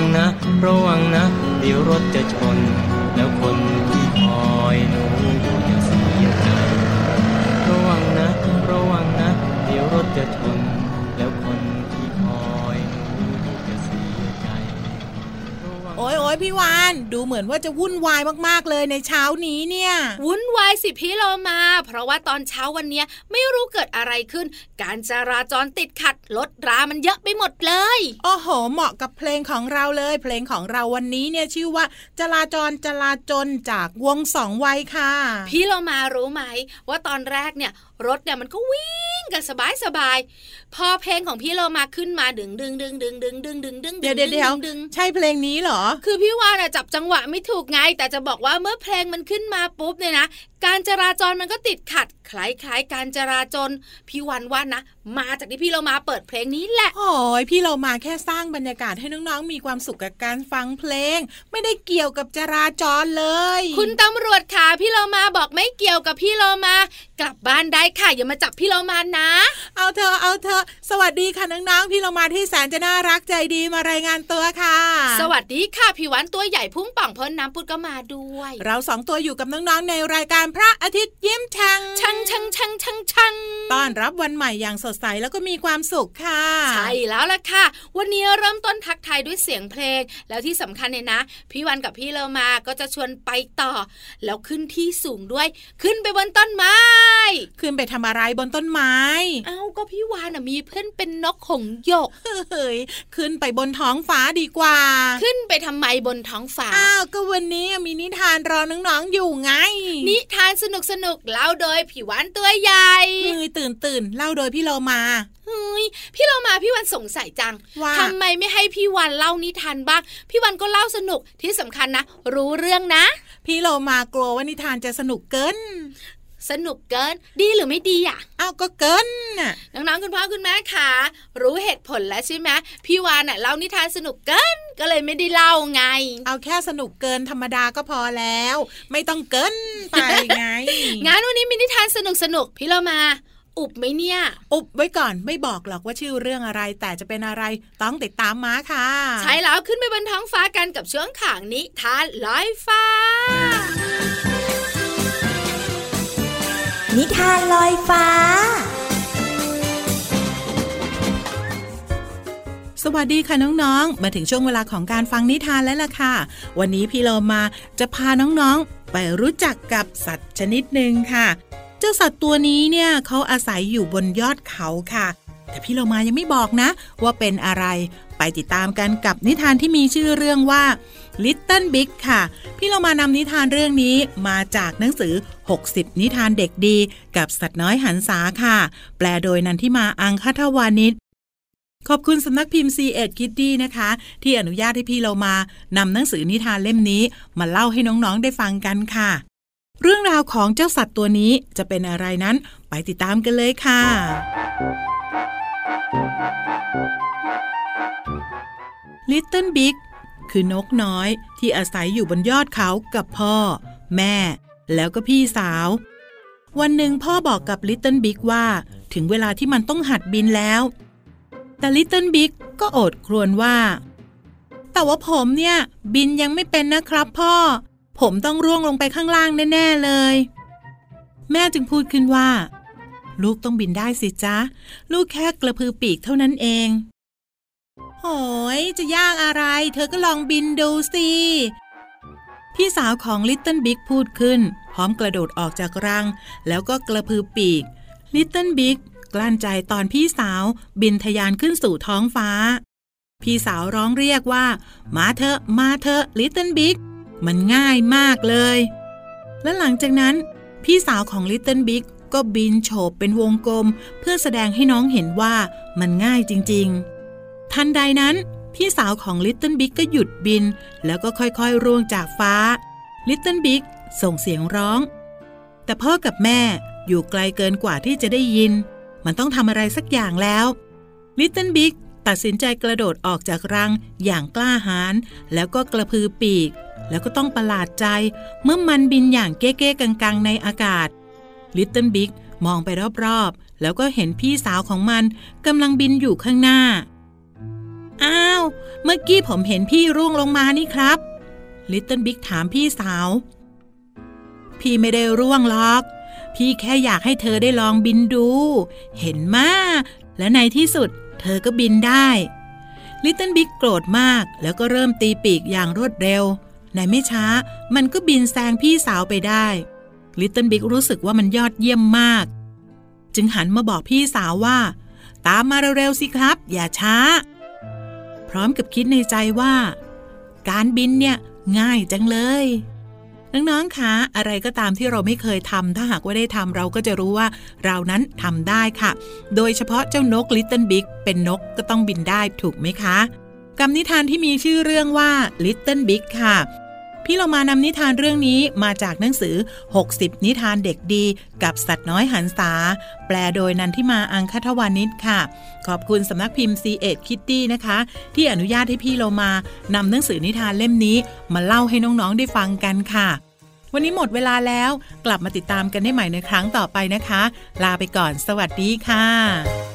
วังนะ ระวังนะ เดี๋ยวรถจะชน ยพี่วานดูเหมือนว่าจะวุ่นวายมากๆเลยในเช้านี้เนี่ย วุ่นวายสิพี่โลมา เพราะว่าตอนเช้าวันนี้ไม่รู้เกิดอะไรขึ้น การจราจรติดขัดรถรามันเยอะไปหมดเลยโอ้โห เหมาะกับเพลงของเราเลย เพลงของเราวันนี้เนี่ยชื่อว่า จราจรจราจนจากวงสองวัยค่ะ พี่โลมารู้ไหมว่าตอนแรกเนี่ย รถเนี่ยมันก็วิ่งกันสบายสบายพอเพลงของพี่โลมาขึ้นมาดึงดึงดึงดึงดึงดึงดึงดึงเดี๋ยวเดี๋ยวเดี๋ยวใช่เพลงนี้เหรอ คือพี่วานจับจังหวะไม่ถูกไง แต่จะบอกว่าเมื่อเพลงมันขึ้นมาปุ๊บเนี่ยนะการจราจรมันก็ติดขัด คล้ายๆการจราจรพี่วันว่านะ มาจากที่พี่เรามาเปิดเพลงนี้แหละโอ้ยพี่เรามาแค่สร้างบรรยากาศให้น้องๆมีความสุขกับการฟังเพลง ไม่ได้เกี่ยวกับจราจรเลย คุณตำรวจค่ะพี่เรามาบอกไม่เกี่ยวกับพี่เรามากลับบ้านได้ค่ะอย่ามาจับพี่เรามานะ เอาเธอเอาเธอสวัสดีค่ะน้องๆพี่เรามาที่แสนจะน่ารักใจดีมารายงานตัวค่ะ สวัสดีค่ะพี่วันตัวใหญ่พุ่งป่องพ้นน้ำปุดก็มาด้วย เราสองตัวอยู่กับน้องๆในรายการพระอาทิตย์ยิ้มช่างช่างช่างช่างช่างช่างต้อนรับวันใหม่อย่างสดใสแล้วก็มีความสุขค่ะ ใช่แล้วล่ะค่ะ วันนี้เริ่มต้นทักทายด้วยเสียงเพลง แล้วที่สำคัญเนี่ยนะ พี่วันกับพี่เลมาก็จะชวนไปต่อ แล้วขึ้นที่สูงด้วย ขึ้นไปบนต้นไม้ ขึ้นไปทำอะไรบนต้นไม้ เอ้าก็พี่วานมีเพื่อนเป็นนกหงหยกเฮ้ยขึ้นไปบนท้องฟ้าดีกว่า ขึ้นไปทำไมบนท้องฟ้าอ้าวก็วันนี้มีนิทานรอน้องๆอยู่ไง นิทานสนุกสนุกเล่าโดยพี่วันตัวใหญ่เฮ้ยตื่นตื่นเล่าโดยพี่โลมาเฮ้ยพี่เรามาพี่วันสงสัยจังทำไมไม่ให้พี่วันเล่านิทานบ้างพี่วันก็เล่าสนุกที่สำคัญนะ รู้เรื่องนะ พี่เรามากลัวว่านิทานจะสนุกเกิน สนุกเกิน ดีหรือไม่ดีอะอ้าวก็เกินน่ะน้องๆคุณพ่อคุณแม่ค่ะรู้เหตุผลแล้วใช่ไหมพี่วานอะเล่านิทานสนุกเกินก็เลยไม่ได้เล่าไง เอาแค่สนุกเกินธรรมดาก็พอแล้ว ไม่ต้องเกินไปไงงานวันนี้มีนิทานสนุกสนุกพี่เรามาอุบไหมเนี่ย อุบไว้ก่อนไม่บอกหรอกว่าชื่อเรื่องอะไร แต่จะเป็นอะไรต้องติดตามมาค่ะ ใช่แล้วขึ้นไปบนท้องฟ้ากันกับช่วงขางนิทานลอยฟ้า นิทานลอยฟ้า สวัสดีค่ะน้องๆ มาถึงช่วงเวลาของการฟังนิทานแล้วล่ะค่ะ วันนี้พี่เรามาจะพาน้องๆ ไปรู้จักกับสัตว์ชนิดหนึ่งค่ะ เจ้าสัตว์ตัวนี้เนี่ยเขาอาศัยอยู่บนยอดเขาค่ะ แต่พี่เรามายังไม่บอกนะ ว่าเป็นอะไร ไปติดตามกันกับนิทานที่มีชื่อเรื่องว่า Little Big ค่ะ พี่เรามานำนิทานเรื่องนี้มาจากหนังสือ 60 นิทานเด็กดีกับสัตว์น้อยหันษาค่ะ แปลโดยนันทิมาอังคทวานิชขอบคุณสำนักพิมพ์ C ีเอ็ดคิดดีนะคะ ที่อนุญาตให้พี่เรามานำหนังสือนิทานเล่มนี้ มาเล่าให้น้องๆได้ฟังกันค่ะ เรื่องราวของเจ้าสัตว์ตัวนี้จะเป็นอะไรนั้นไปติดตามกันเลยค่ะ Little Big คือนกน้อยที่อาศัยอยู่บนยอดเขากับพ่อ แม่ แล้วก็พี่สาว วันหนึ่งพ่อบอกกับลิตเติ้ลบิ๊กว่า ถึงเวลาที่มันต้องหัดบินแล้ว แต่ลิตเติ้ลบิ๊กก็โอดครวญว่า แต่ว่าผมเนี่ย บินยังไม่เป็นนะครับพ่อ ผมต้องร่วงลงไปข้างล่างแน่ๆเลย แม่จึงพูดขึ้นว่า ลูกต้องบินได้สิจ๊ะ ลูกแค่กระพือปีกเท่านั้นเอง โหยจะยากอะไร เธอก็ลองบินดูสิ พี่สาวของลิตเติ้ลบิ๊กพูดขึ้น พร้อมกระโดดออกจากรัง แล้วก็กระพือปีก ลิตเติ้ลบิ๊กกลั้นใจตอนพี่สาวบินทะยานขึ้นสู่ท้องฟ้า พี่สาวร้องเรียกว่า มาเถอะ มาเถอะลิตเติ้ลบิ๊กมันง่ายมากเลย และหลังจากนั้น พี่สาวของลิตเติ้ลบิ๊กก็บินโฉบเป็นวงกลม เพื่อแสดงให้น้องเห็นว่ามันง่ายจริง ๆ ทันใดนั้น พี่สาวของลิตเติ้ลบิ๊กก็หยุดบิน แล้วก็ค่อยๆร่วงจากฟ้า ลิตเติ้ลบิ๊กส่งเสียงร้อง แต่พ่อกับแม่อยู่ไกลเกินกว่าที่จะได้ยิน มันต้องทำอะไรสักอย่างแล้ว ลิตเติ้ลบิ๊กตัดสินใจกระโดดออกจากรังอย่างกล้าหาญแล้วก็กระพือปีก แล้วก็ต้องประหลาดใจ เมื่อมันบินอย่างเก้ๆกังๆในอากาศลิตเติ้ลบิ๊กมองไปรอบๆ แล้วก็เห็นพี่สาวของมันกำลังบินอยู่ข้างหน้า อ้าว เมื่อกี้ผมเห็นพี่ร่วงลงมานี่ครับ ลิตเติ้ลบิ๊กถามพี่สาว พี่ไม่ได้ร่วงหรอก พี่แค่อยากให้เธอได้ลองบินดู เห็นมั้ย และในที่สุด เธอก็บินได้ ลิตเติ้ลบิ๊กโกรธมากแล้วก็เริ่มตีปีกอย่างรวดเร็ว ในไม่ช้า มันก็บินแซงพี่สาวไปได้ ลิตเติ้ลบิ๊กรู้สึกว่ามันยอดเยี่ยมมาก จึงหันมาบอกพี่สาวว่า ตามมาเร็วๆสิครับ อย่าช้า พร้อมกับคิดในใจว่า การบินเนี่ยง่ายจังเลย น้องๆคะอะไรก็ตามที่เราไม่เคยทำถ้าหากว่าได้ทำเราก็จะรู้ว่าเรานั้นทำได้ค่ะ โดยเฉพาะเจ้านกลิตเติ้ลบิ๊กเป็นนกก็ต้องบินได้ถูกไหมคะกำนิทานที่มีชื่อเรื่องว่าลิตเติ้ลบิ๊กค่ะ พี่เรามานำนิทานเรื่องนี้มาจากหนังสือ 60 นิทานเด็กดี กับสัตว์น้อยหันษาแปลโดยนันทิมาอังคทวานิชค่ะ ขอบคุณสำนักพิมพ์ C ีเอ็ดคิตตี้นะคะ ที่อนุญาตให้พี่เรามานำหนังสือนิทานเล่มนี้ มาเล่าให้น้องๆได้ฟังกันค่ะ วันนี้หมดเวลาแล้วกลับมาติดตามกันได้ใหม่ในครั้งต่อไปนะคะ ลาไปก่อน สวัสดีค่ะ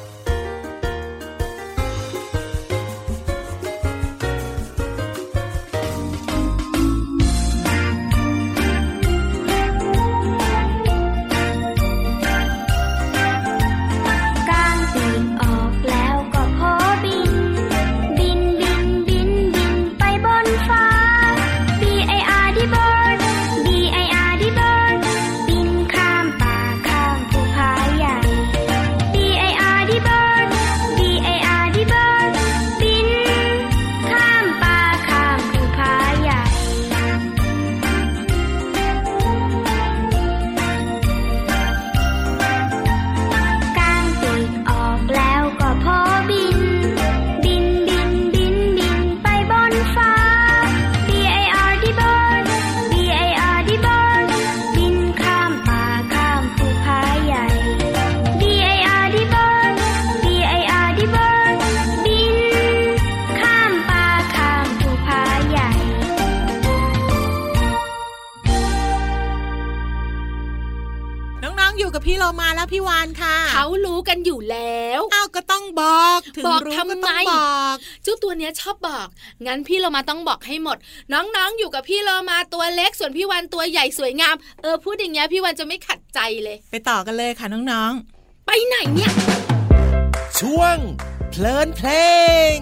ชอบบอก งั้นพี่เรามาต้องบอกให้หมด น้องๆอยู่กับพี่เรามาตัวเล็กส่วนพี่วันตัวใหญ่สวยงามเออพูดอย่างเงี้ยพี่วันจะไม่ขัดใจเลย ไปต่อกันเลยค่ะน้องๆ ไปไหนเนี่ย ช่วงเพลินเพลง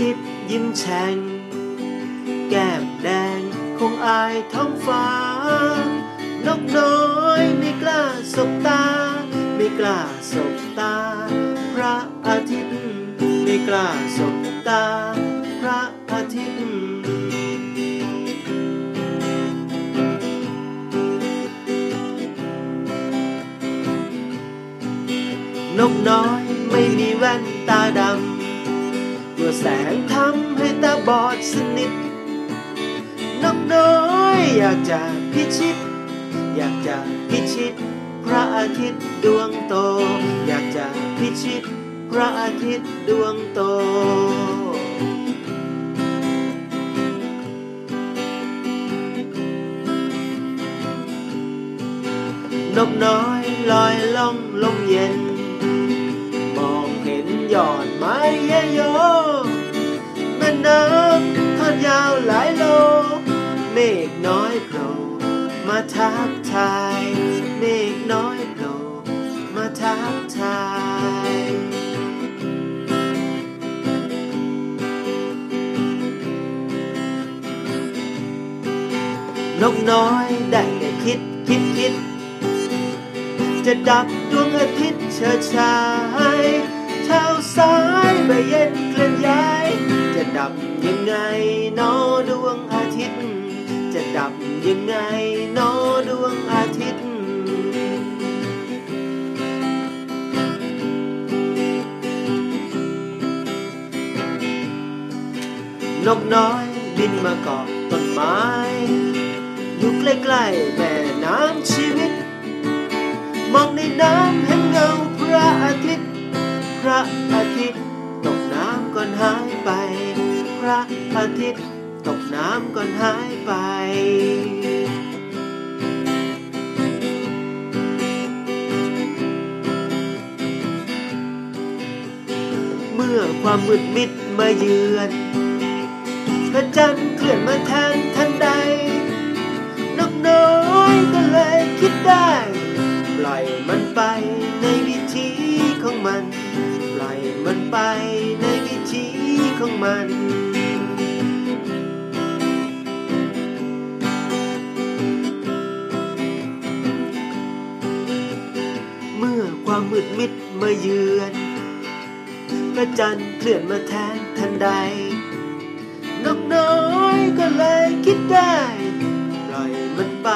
ทิตย์ยิ้มแฉ่ง แก้มแดงคงอายท้องฟ้า นกน้อยไม่กล้าสบตา ไม่กล้าสบตา พระอาทิตย์ไม่กล้าสบตา พระอาทิตย์นกน้อยไม่มีแว่นตาดำ วแสงทำให้ตาบอดสนิทนกน้อยอยากจะพิชิต อยากจะพิชิต พระอาทิตย์ดวงโต อยากจะพิชิต พระอาทิตย์ดวงโตนกน้อยลอยล่องลมเย็น มองเห็นยอดไม้เยโย น้อยโผล่มาทักทายเมฆน้อยโผล่มาทักทายนกน้อยได้แต่คิดคิดคิด จะดับดวงอาทิตย์เชิดชายเช้าสายใบเย็นเคลื่อนย้าย จะดับยังไงนอดู ยังไงนอดวงอาทิตย์ นกน้อยบินมาเกาะต้นไม้อยู่ใกล้ๆแม่น้ำชีวิต มองในน้ำเห็นเงาพระอาทิตย์ พระอาทิตย์ตกน้ำก่อนหายไป พระอาทิตย์ตกน้ำก่อนหาย ไปเมื่อความมืดมิดมาเยือน พระจันทร์เคลื่อนมาแทนทันใด นกน้อยก็เลยคิดได้ ปล่อยมันไปในวิธีของมัน ปล่อยมันไปในวิธีของมัน ดมิดมาเยือน พระจันทร์เคลื่อนมาแทนทันใด นกน้อยก็เลยคิดได้ ปล่อยมันไป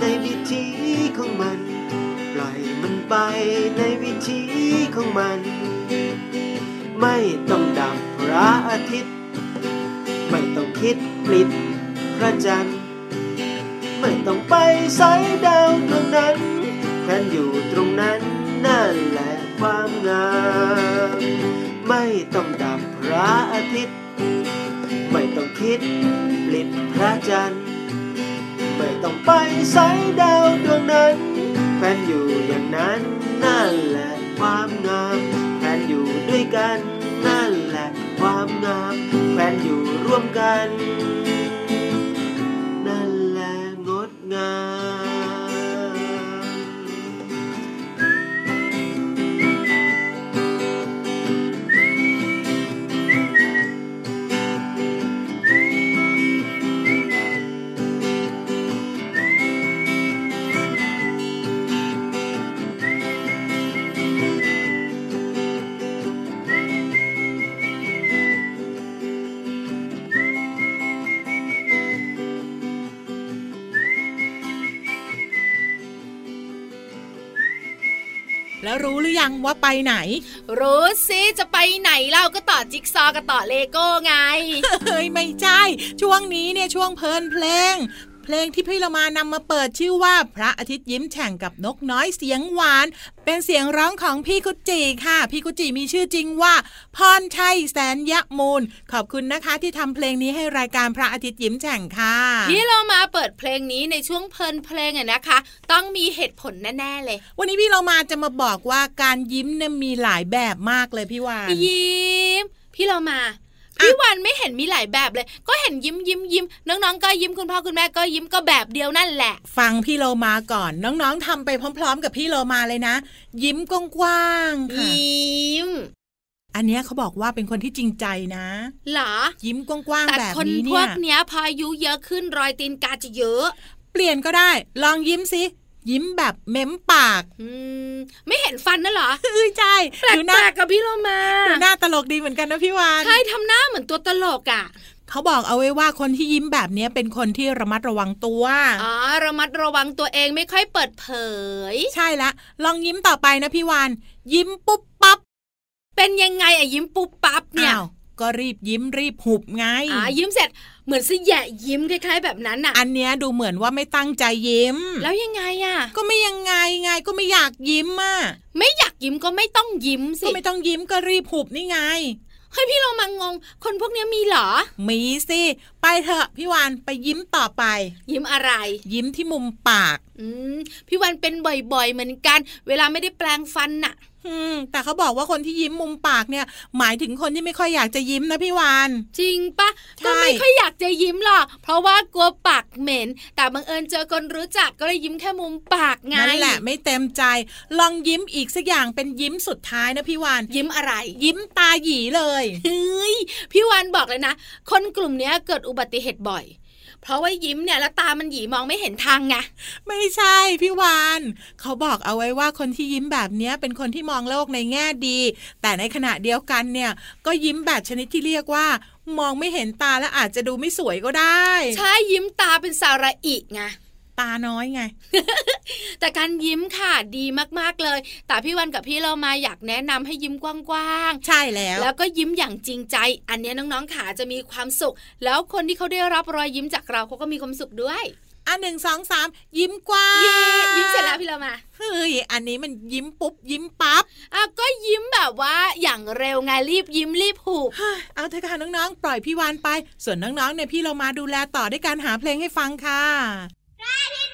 ในวิธีของมัน ปล่อยมันไปในวิธีของมัน ไม่ต้องดับพระอาทิตย์ ไม่ต้องคิดปลิดพระจันทร์ ไม่ต้องไปสายดาวดวงนั้นแควนอยู่ตรงนั้น นั่นแหละความงาม ไม่ต้องดับพระอาทิตย์ ไม่ต้องคิดปลิดพระจันทร์ ไม่ต้องไปสายดาวดวงนั้นแฟนอยู่อย่างนั้นนั่นแหละความงามแฟนอยู่ด้วยกันนั่นแหละความงามแฟนอยู่ร่วมกัน รู้หรือยังว่าไปไหน รู้สิจะไปไหนเราก็ต่อจิ๊กซอว์กับต่อเลโก้ไงเฮ้ยไม่ใช่ ช่วงนี้เนี่ยช่วงเพลินเพลง เพลงที่พี่เรามานำมาเปิดชื่อว่าพระอาทิตย์ยิ้มแฉ่งกับนกน้อยเสียงหวาน เป็นเสียงร้องของพี่กุจิค่ะ พี่กุจิมีชื่อจริงว่า พรชัยแสนยะมูล ขอบคุณนะคะที่ทำเพลงนี้ให้รายการพระอาทิตย์ยิ้มแฉ่งค่ะที่เรามาเปิดเพลงนี้ในช่วงเพลินเพลงอะนะคะ ต้องมีเหตุผลแน่ๆเลย วันนี้พี่เรามาจะมาบอกว่าการยิ้มเนี่ยมีหลายแบบมากเลยพี่วานยิ้ม พี่เรามา พี่วันไม่เห็นมีหลายแบบเลย ก็เห็นยิ้มยิ้มยิ้มน้องๆก็ยิ้มคุณพ่อคุณแม่ก็ยิ้มก็แบบเดียวนั่นแหละ ฟังพี่โลมาก่อน น้องๆทำไปพร้อม ๆ กับพี่โลมาเลยนะ ยิ้มกว้างๆค่ะยิ้มอันเนี้ยเขาบอกว่าเป็นคนที่จริงใจนะเหรอ ยิ้มกว้างแต่ๆแบบคนนี้พเนี่วยกเนี้ยพออายุเยอะขึ้นรอยตีนกาจะเยอะ เปลี่ยนก็ได้ ลองยิ้มสิ ยิ้มแบบเม้มปากอืมไม่เห็นฟันน่ะเหรอเอ้ยใช่แปลดูหน้ากๆกับพี่โลมาดูหน้าตลกดีเหมือนกันนะพี่วานใช่ทำหน้าเหมือนตัวตลกอะเขาบอกเอาไว้ว่าคนที่ยิ้มแบบเนี้ยเป็นคนที่ระมัดระวังตัวอ๋อระมัดระวังตัวเองไม่ค่อยเปิดเผย ใช่ละลองยิ้มต่อไปนะพี่วานยิ้มปุ๊บปั๊บเป็นยังไงอะยิ้มปุ๊บปั๊บเนี่ยอ้าว ก็รีบยิ้มรีบหุบไงอ่ายิ้มเสร็จเหมือนสแยะยิ้มคล้ายๆ แบบนั้นน่ะ อันเนี้ยดูเหมือนว่าไม่ตั้งใจยิ้ม แล้วยังไงอะก็ไม่ยังไงไงก็ไม่อยากยิ้มอะไม่อยากยิ้มก็ไม่ต้องยิ้มสิก็ไม่ต้องยิ้มก็รีบหุบนี่ไงเฮ้ยพี่เรามางง คนพวกเนี้ยมีเหรอ มีสิ ไปเถอะพี่วานไปยิ้มต่อไป ยิ้มอะไร ยิ้มที่มุมปาก อืมพี่วันเป็นบ่อยๆเหมือนกัน เวลาไม่ได้แปลงฟันน่ะ อืม แต่เขาบอกว่าคนที่ยิ้มมุมปากเนี่ย หมายถึงคนที่ไม่ค่อยอยากจะยิ้มนะพี่วานจริงปะใช่ก็ไม่ค่อยอยากจะยิ้มหรอก เพราะว่ากลัวปากเหม็น แต่บังเอิญเจอคนรู้จักก็เลยยิ้มแค่มุมปากไงนั่นแหละไม่เต็มใจ ลองยิ้มอีกสักอย่างเป็นยิ้มสุดท้ายนะพี่วานยิ้มอะไร ยิ้มตาหยีเลยเฮ้ยพี่วันบอกเลยนะ คนกลุ่มเนี้ยเกิดอุบัติเหตุบ่อย เพราะว่ายิ้มเนี่ยแล้วตามันหยีมองไม่เห็นทางไงไม่ใช่พี่วานเขาบอกเอาไว้ว่าคนที่ยิ้มแบบเนี้ยเป็นคนที่มองโลกในแง่ดี แต่ในขณะเดียวกันเนี่ยก็ยิ้มแบบชนิดที่เรียกว่ามองไม่เห็นตาและอาจจะดูไม่สวยก็ได้ ใช่ยิ้มตาเป็นสาระอิไง ตาน้อยไง แต่การยิ้มค่ะดีมากๆเลย แต่พี่วันกับพี่เรามาอยากแนะนำให้ยิ้มกว้างใช่แล้วๆแล้วก็ยิ้มอย่างจริงใจ อันเนี้ยน้องๆขาจะมีความสุข แล้วคนที่เขาได้รับรอยยิ้มจากเราเขาก็มีความสุขด้วยอันหนึ่งสองสามยิ้มกว้างเย้ยิ้มเสร็จแล้วพี่เรามาเฮ้ยอันนี้มันยิ้มปุ๊บยิ้มปั๊บอะก็ยิ้มแบบว่าอย่างเร็วไงรีบยิ้มรีบผูกเฮ้ยเอาเถอะค่ะน้องๆ ปล่อยพี่วานไป ส่วนน้องๆเนี่ยพี่เรามาดูแลต่อด้วยการหาเพลงให้ฟังค่ะ พ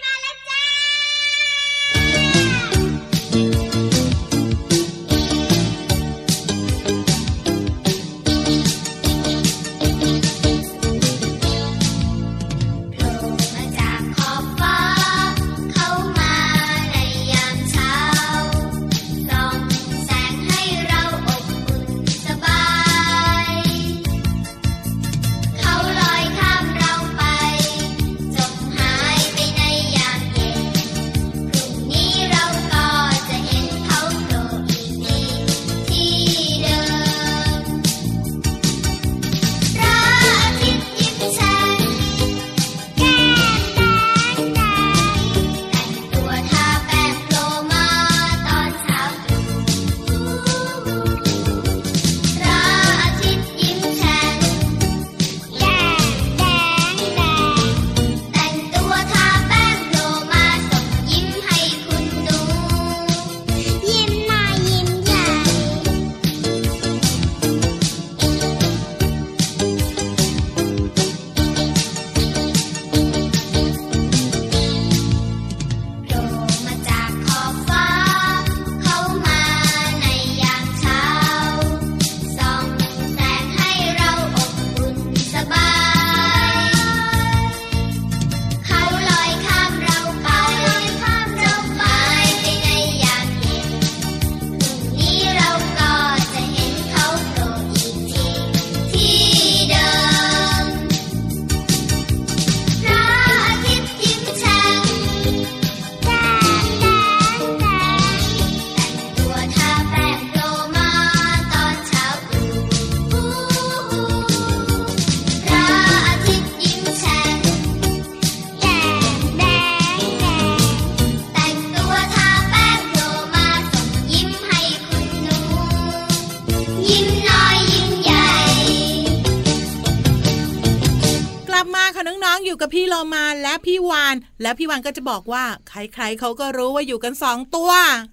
แล้วพี่วานก็จะบอกว่าใครๆเขาก็รู้ว่าอยู่กันสองตัว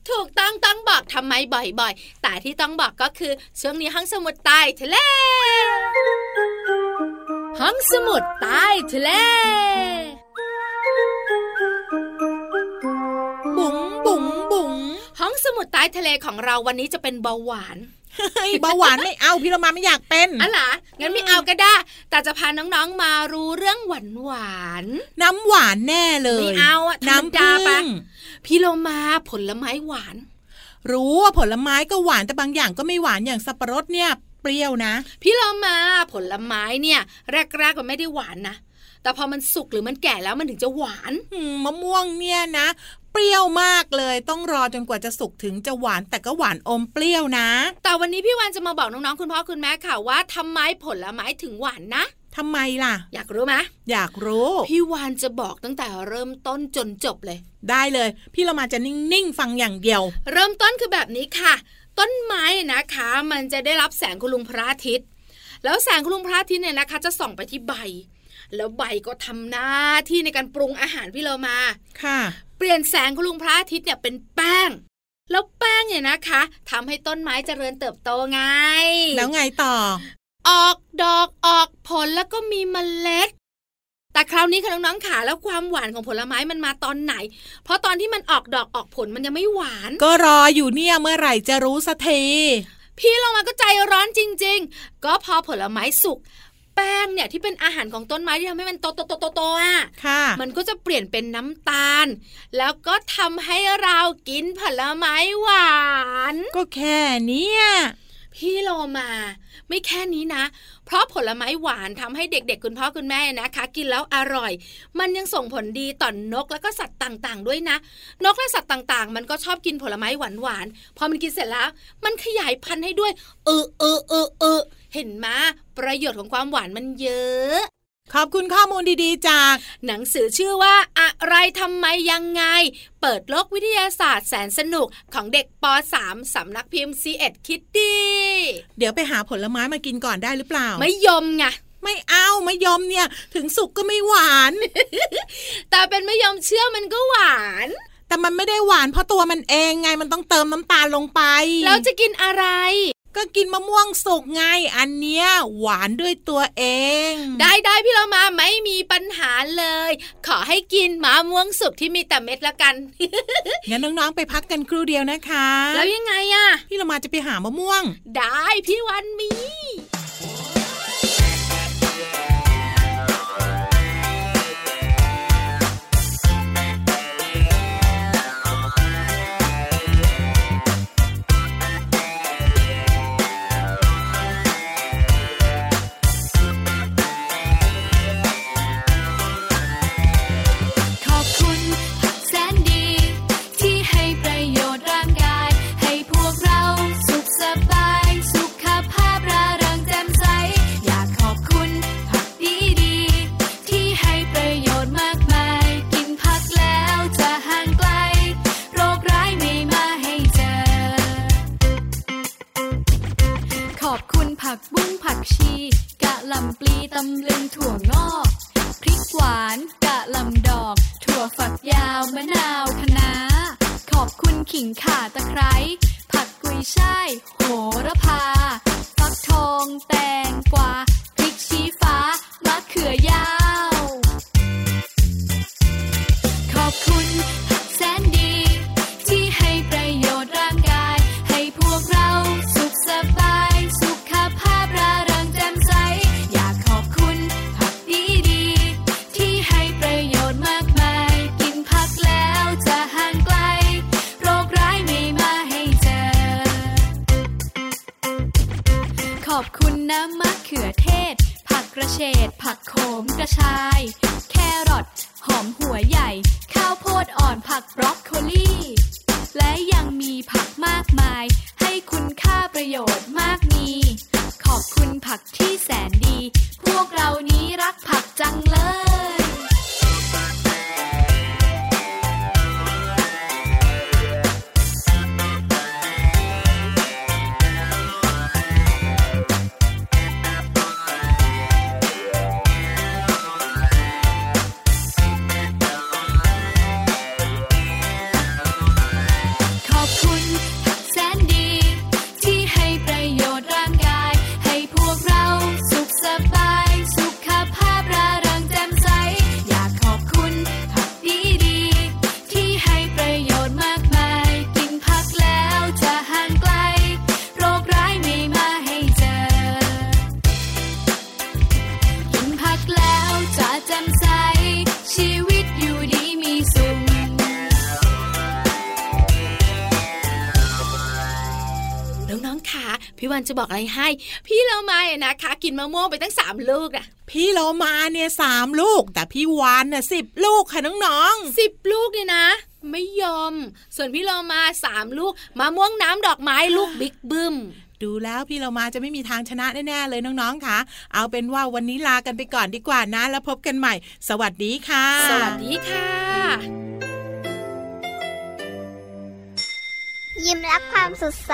ถูกต้องต้องบอกทำไมบ่อยๆ แต่ที่ต้องบอกก็คือช่วงนี้ห้องสมุดใต้ทะเลห้องสมุดใต้ทะเลบุ๋งบุ๋งบุ๋งห้องสมุดใต้ทะเลของเราวันนี้จะเป็นเบาหวาน เฮ้ยเบาหวานไม่เอาพี่โลมาไม่อยากเป็นอะล่ะงั้นไม่เอาก็ได้ แต่จะพาน้องๆมารู้เรื่องหวานหวานน้ำหวานแน่เลยไม่เอาอะธรรมน้ำดาพึ่ปะงๆพี่โลมาผลไม้หวาน รู้ว่าผลไม้ก็หวานแต่บางอย่างก็ไม่หวานอย่างสับปะรดเนี่ยเปรี้ยวนะ พี่โลมาผลไม้เนี่ย แรกๆมันไม่ได้หวานนะแต่พอมันสุกหรือมันแก่แล้วมันถึงจะหวานอืมมะม่วงเนี่ยนะ เปรี้ยวมากเลย ต้องรอจนกว่าจะสุกถึงจะหวานแต่ก็หวานอมเปรี้ยวนะ แต่วันนี้พี่วานจะมาบอกน้องๆคุณพ่อคุณแม่ค่ะว่าทำไมผลไม้ถึงหวานนะทำไมล่ะ อยากรู้ไหมอยากรู้ พี่วานจะบอกตั้งแต่เริ่มต้นจนจบเลย ได้เลย พี่เรามาจะนิ่งๆฟังอย่างเดียว เริ่มต้นคือแบบนี้ค่ะ ต้นไม้เนี่ยนะคะ มันจะได้รับแสงคุณลุงพระอาทิตย์แล้วแสงคุณลุงพระอาทิตย์เนี่ยนะคะ จะส่องไปที่ใบ แล้วใบก็ทำหน้าที่ในการปรุงอาหารพี่เรามา ค่ะ เปลี่ยนแสงคุณลุงพระอาทิตย์เนี่ยเป็นแป้งแล้วแป้งเนี่ยนะคะทำให้ต้นไม้เจริญเติบโตไง แล้วไงต่อ ออกดอกออกผลแล้วก็มีเมล็ด แต่คราวนี้ค่ะน้องๆขาแล้วความหวานของผลไม้มันมาตอนไหน เพราะตอนที่มันออกดอกออกผลมันยังไม่หวาน ก็รออยู่เนี่ยเมื่อไหร่จะรู้สักทีพี่ลงมาก็ใจร้อนจริง ๆ ก็พอผลไม้สุกแป้งเนี่ยที่เป็นอาหารของต้นไม้ที่ทำให้มันโตโตโตโตโตอะค่ะมันก็จะเปลี่ยนเป็นน้ำตาล แล้วก็ทำให้เรากินผลไม้หวาน ก็แค่เนี้ย พี่โลมาไม่แค่นี้นะ เพราะผลไม้หวานทำให้เด็กๆ คุณพ่อคุณแม่นะคะ กินแล้วอร่อย มันยังส่งผลดีต่อนนกแล้วก็สัตว์ต่างๆ ด้วยนะ นกและสัตว์ต่างๆ มันก็ชอบกินผลไม้หวานๆพอมันกินเสร็จแล้ว มันขยายพันธุ์ให้ด้วย เออเออเออเออเห็นไหมประโยชน์ของความหวานมันเยอะ ขอบคุณข้อมูลดีๆ จาก หนังสือชื่อว่าอะไรทำไมยังไง เปิดโลกวิทยาศาสตร์แสนสนุกของเด็กป .3 สำนักพิมพ์ c ีเอ็ดคิดดี เดี๋ยวไปหาผลไม้มากินก่อนได้หรือเปล่า ไม่ยมไงไม่เอาไม่ยอมเนี่ย ถึงสุกก็ไม่หวาน แต่เป็นไม่ยอมเชื่อมันก็หวาน แต่มันไม่ได้หวานเพราะตัวมันเองไงมันต้องเติมน้ำตาลลงไป แล้วจะกินอะไร ก็กินมะม่วงสุกไงอันเนี้ยหวานด้วยตัวเอง ได้ได้พี่เรามาไม่มีปัญหาเลย ขอให้กินมะม่วงสุกที่มีแต่เม็ดละกันงั้นน้องๆไปพักกันครู่เดียวนะคะ แล้วยังไงอะพี่เรามาจะไปหามะม่วง ได้พี่วันมี ผักบุ้งผักชีกะหล่ำปลีตำลึงถั่วงอกพริกหวานกะหล่ำดอก ถั่วฝักยาวมะนาวคะน้า ขอบคุณขิงข่าตะไคร้ผักกุยช่ายโหระพา ฟักทองแตงกวา เฉดผักโขมกระชาย แครอทหอมหัวใหญ่ ข้าวโพดอ่อนผักบรอก วันจะบอกอะไรให้ พี่เรามาเนี่ยนะคะกินมะม่วงไปตั้งสามลูกอะพี่โลมาเนี่ยสามลูก แต่พี่วานน่ะสิบลูกค่ะน้องสิบลูกเนี่ยนะไม่ยอม ส่วนพี่เรามาสามลูกมะม่วงน้ำดอกไม้ลูกบิ๊กบึ้มๆดูแล้วพี่โลมาจะไม่มีทางชนะแน่ๆเลยน้องๆค่ะ เอาเป็นว่าวันนี้ลากันไปก่อนดีกว่านะ แล้วพบกันใหม่ สวัสดีค่ะ สวัสดีค่ะ ยิ้มรับความสดใส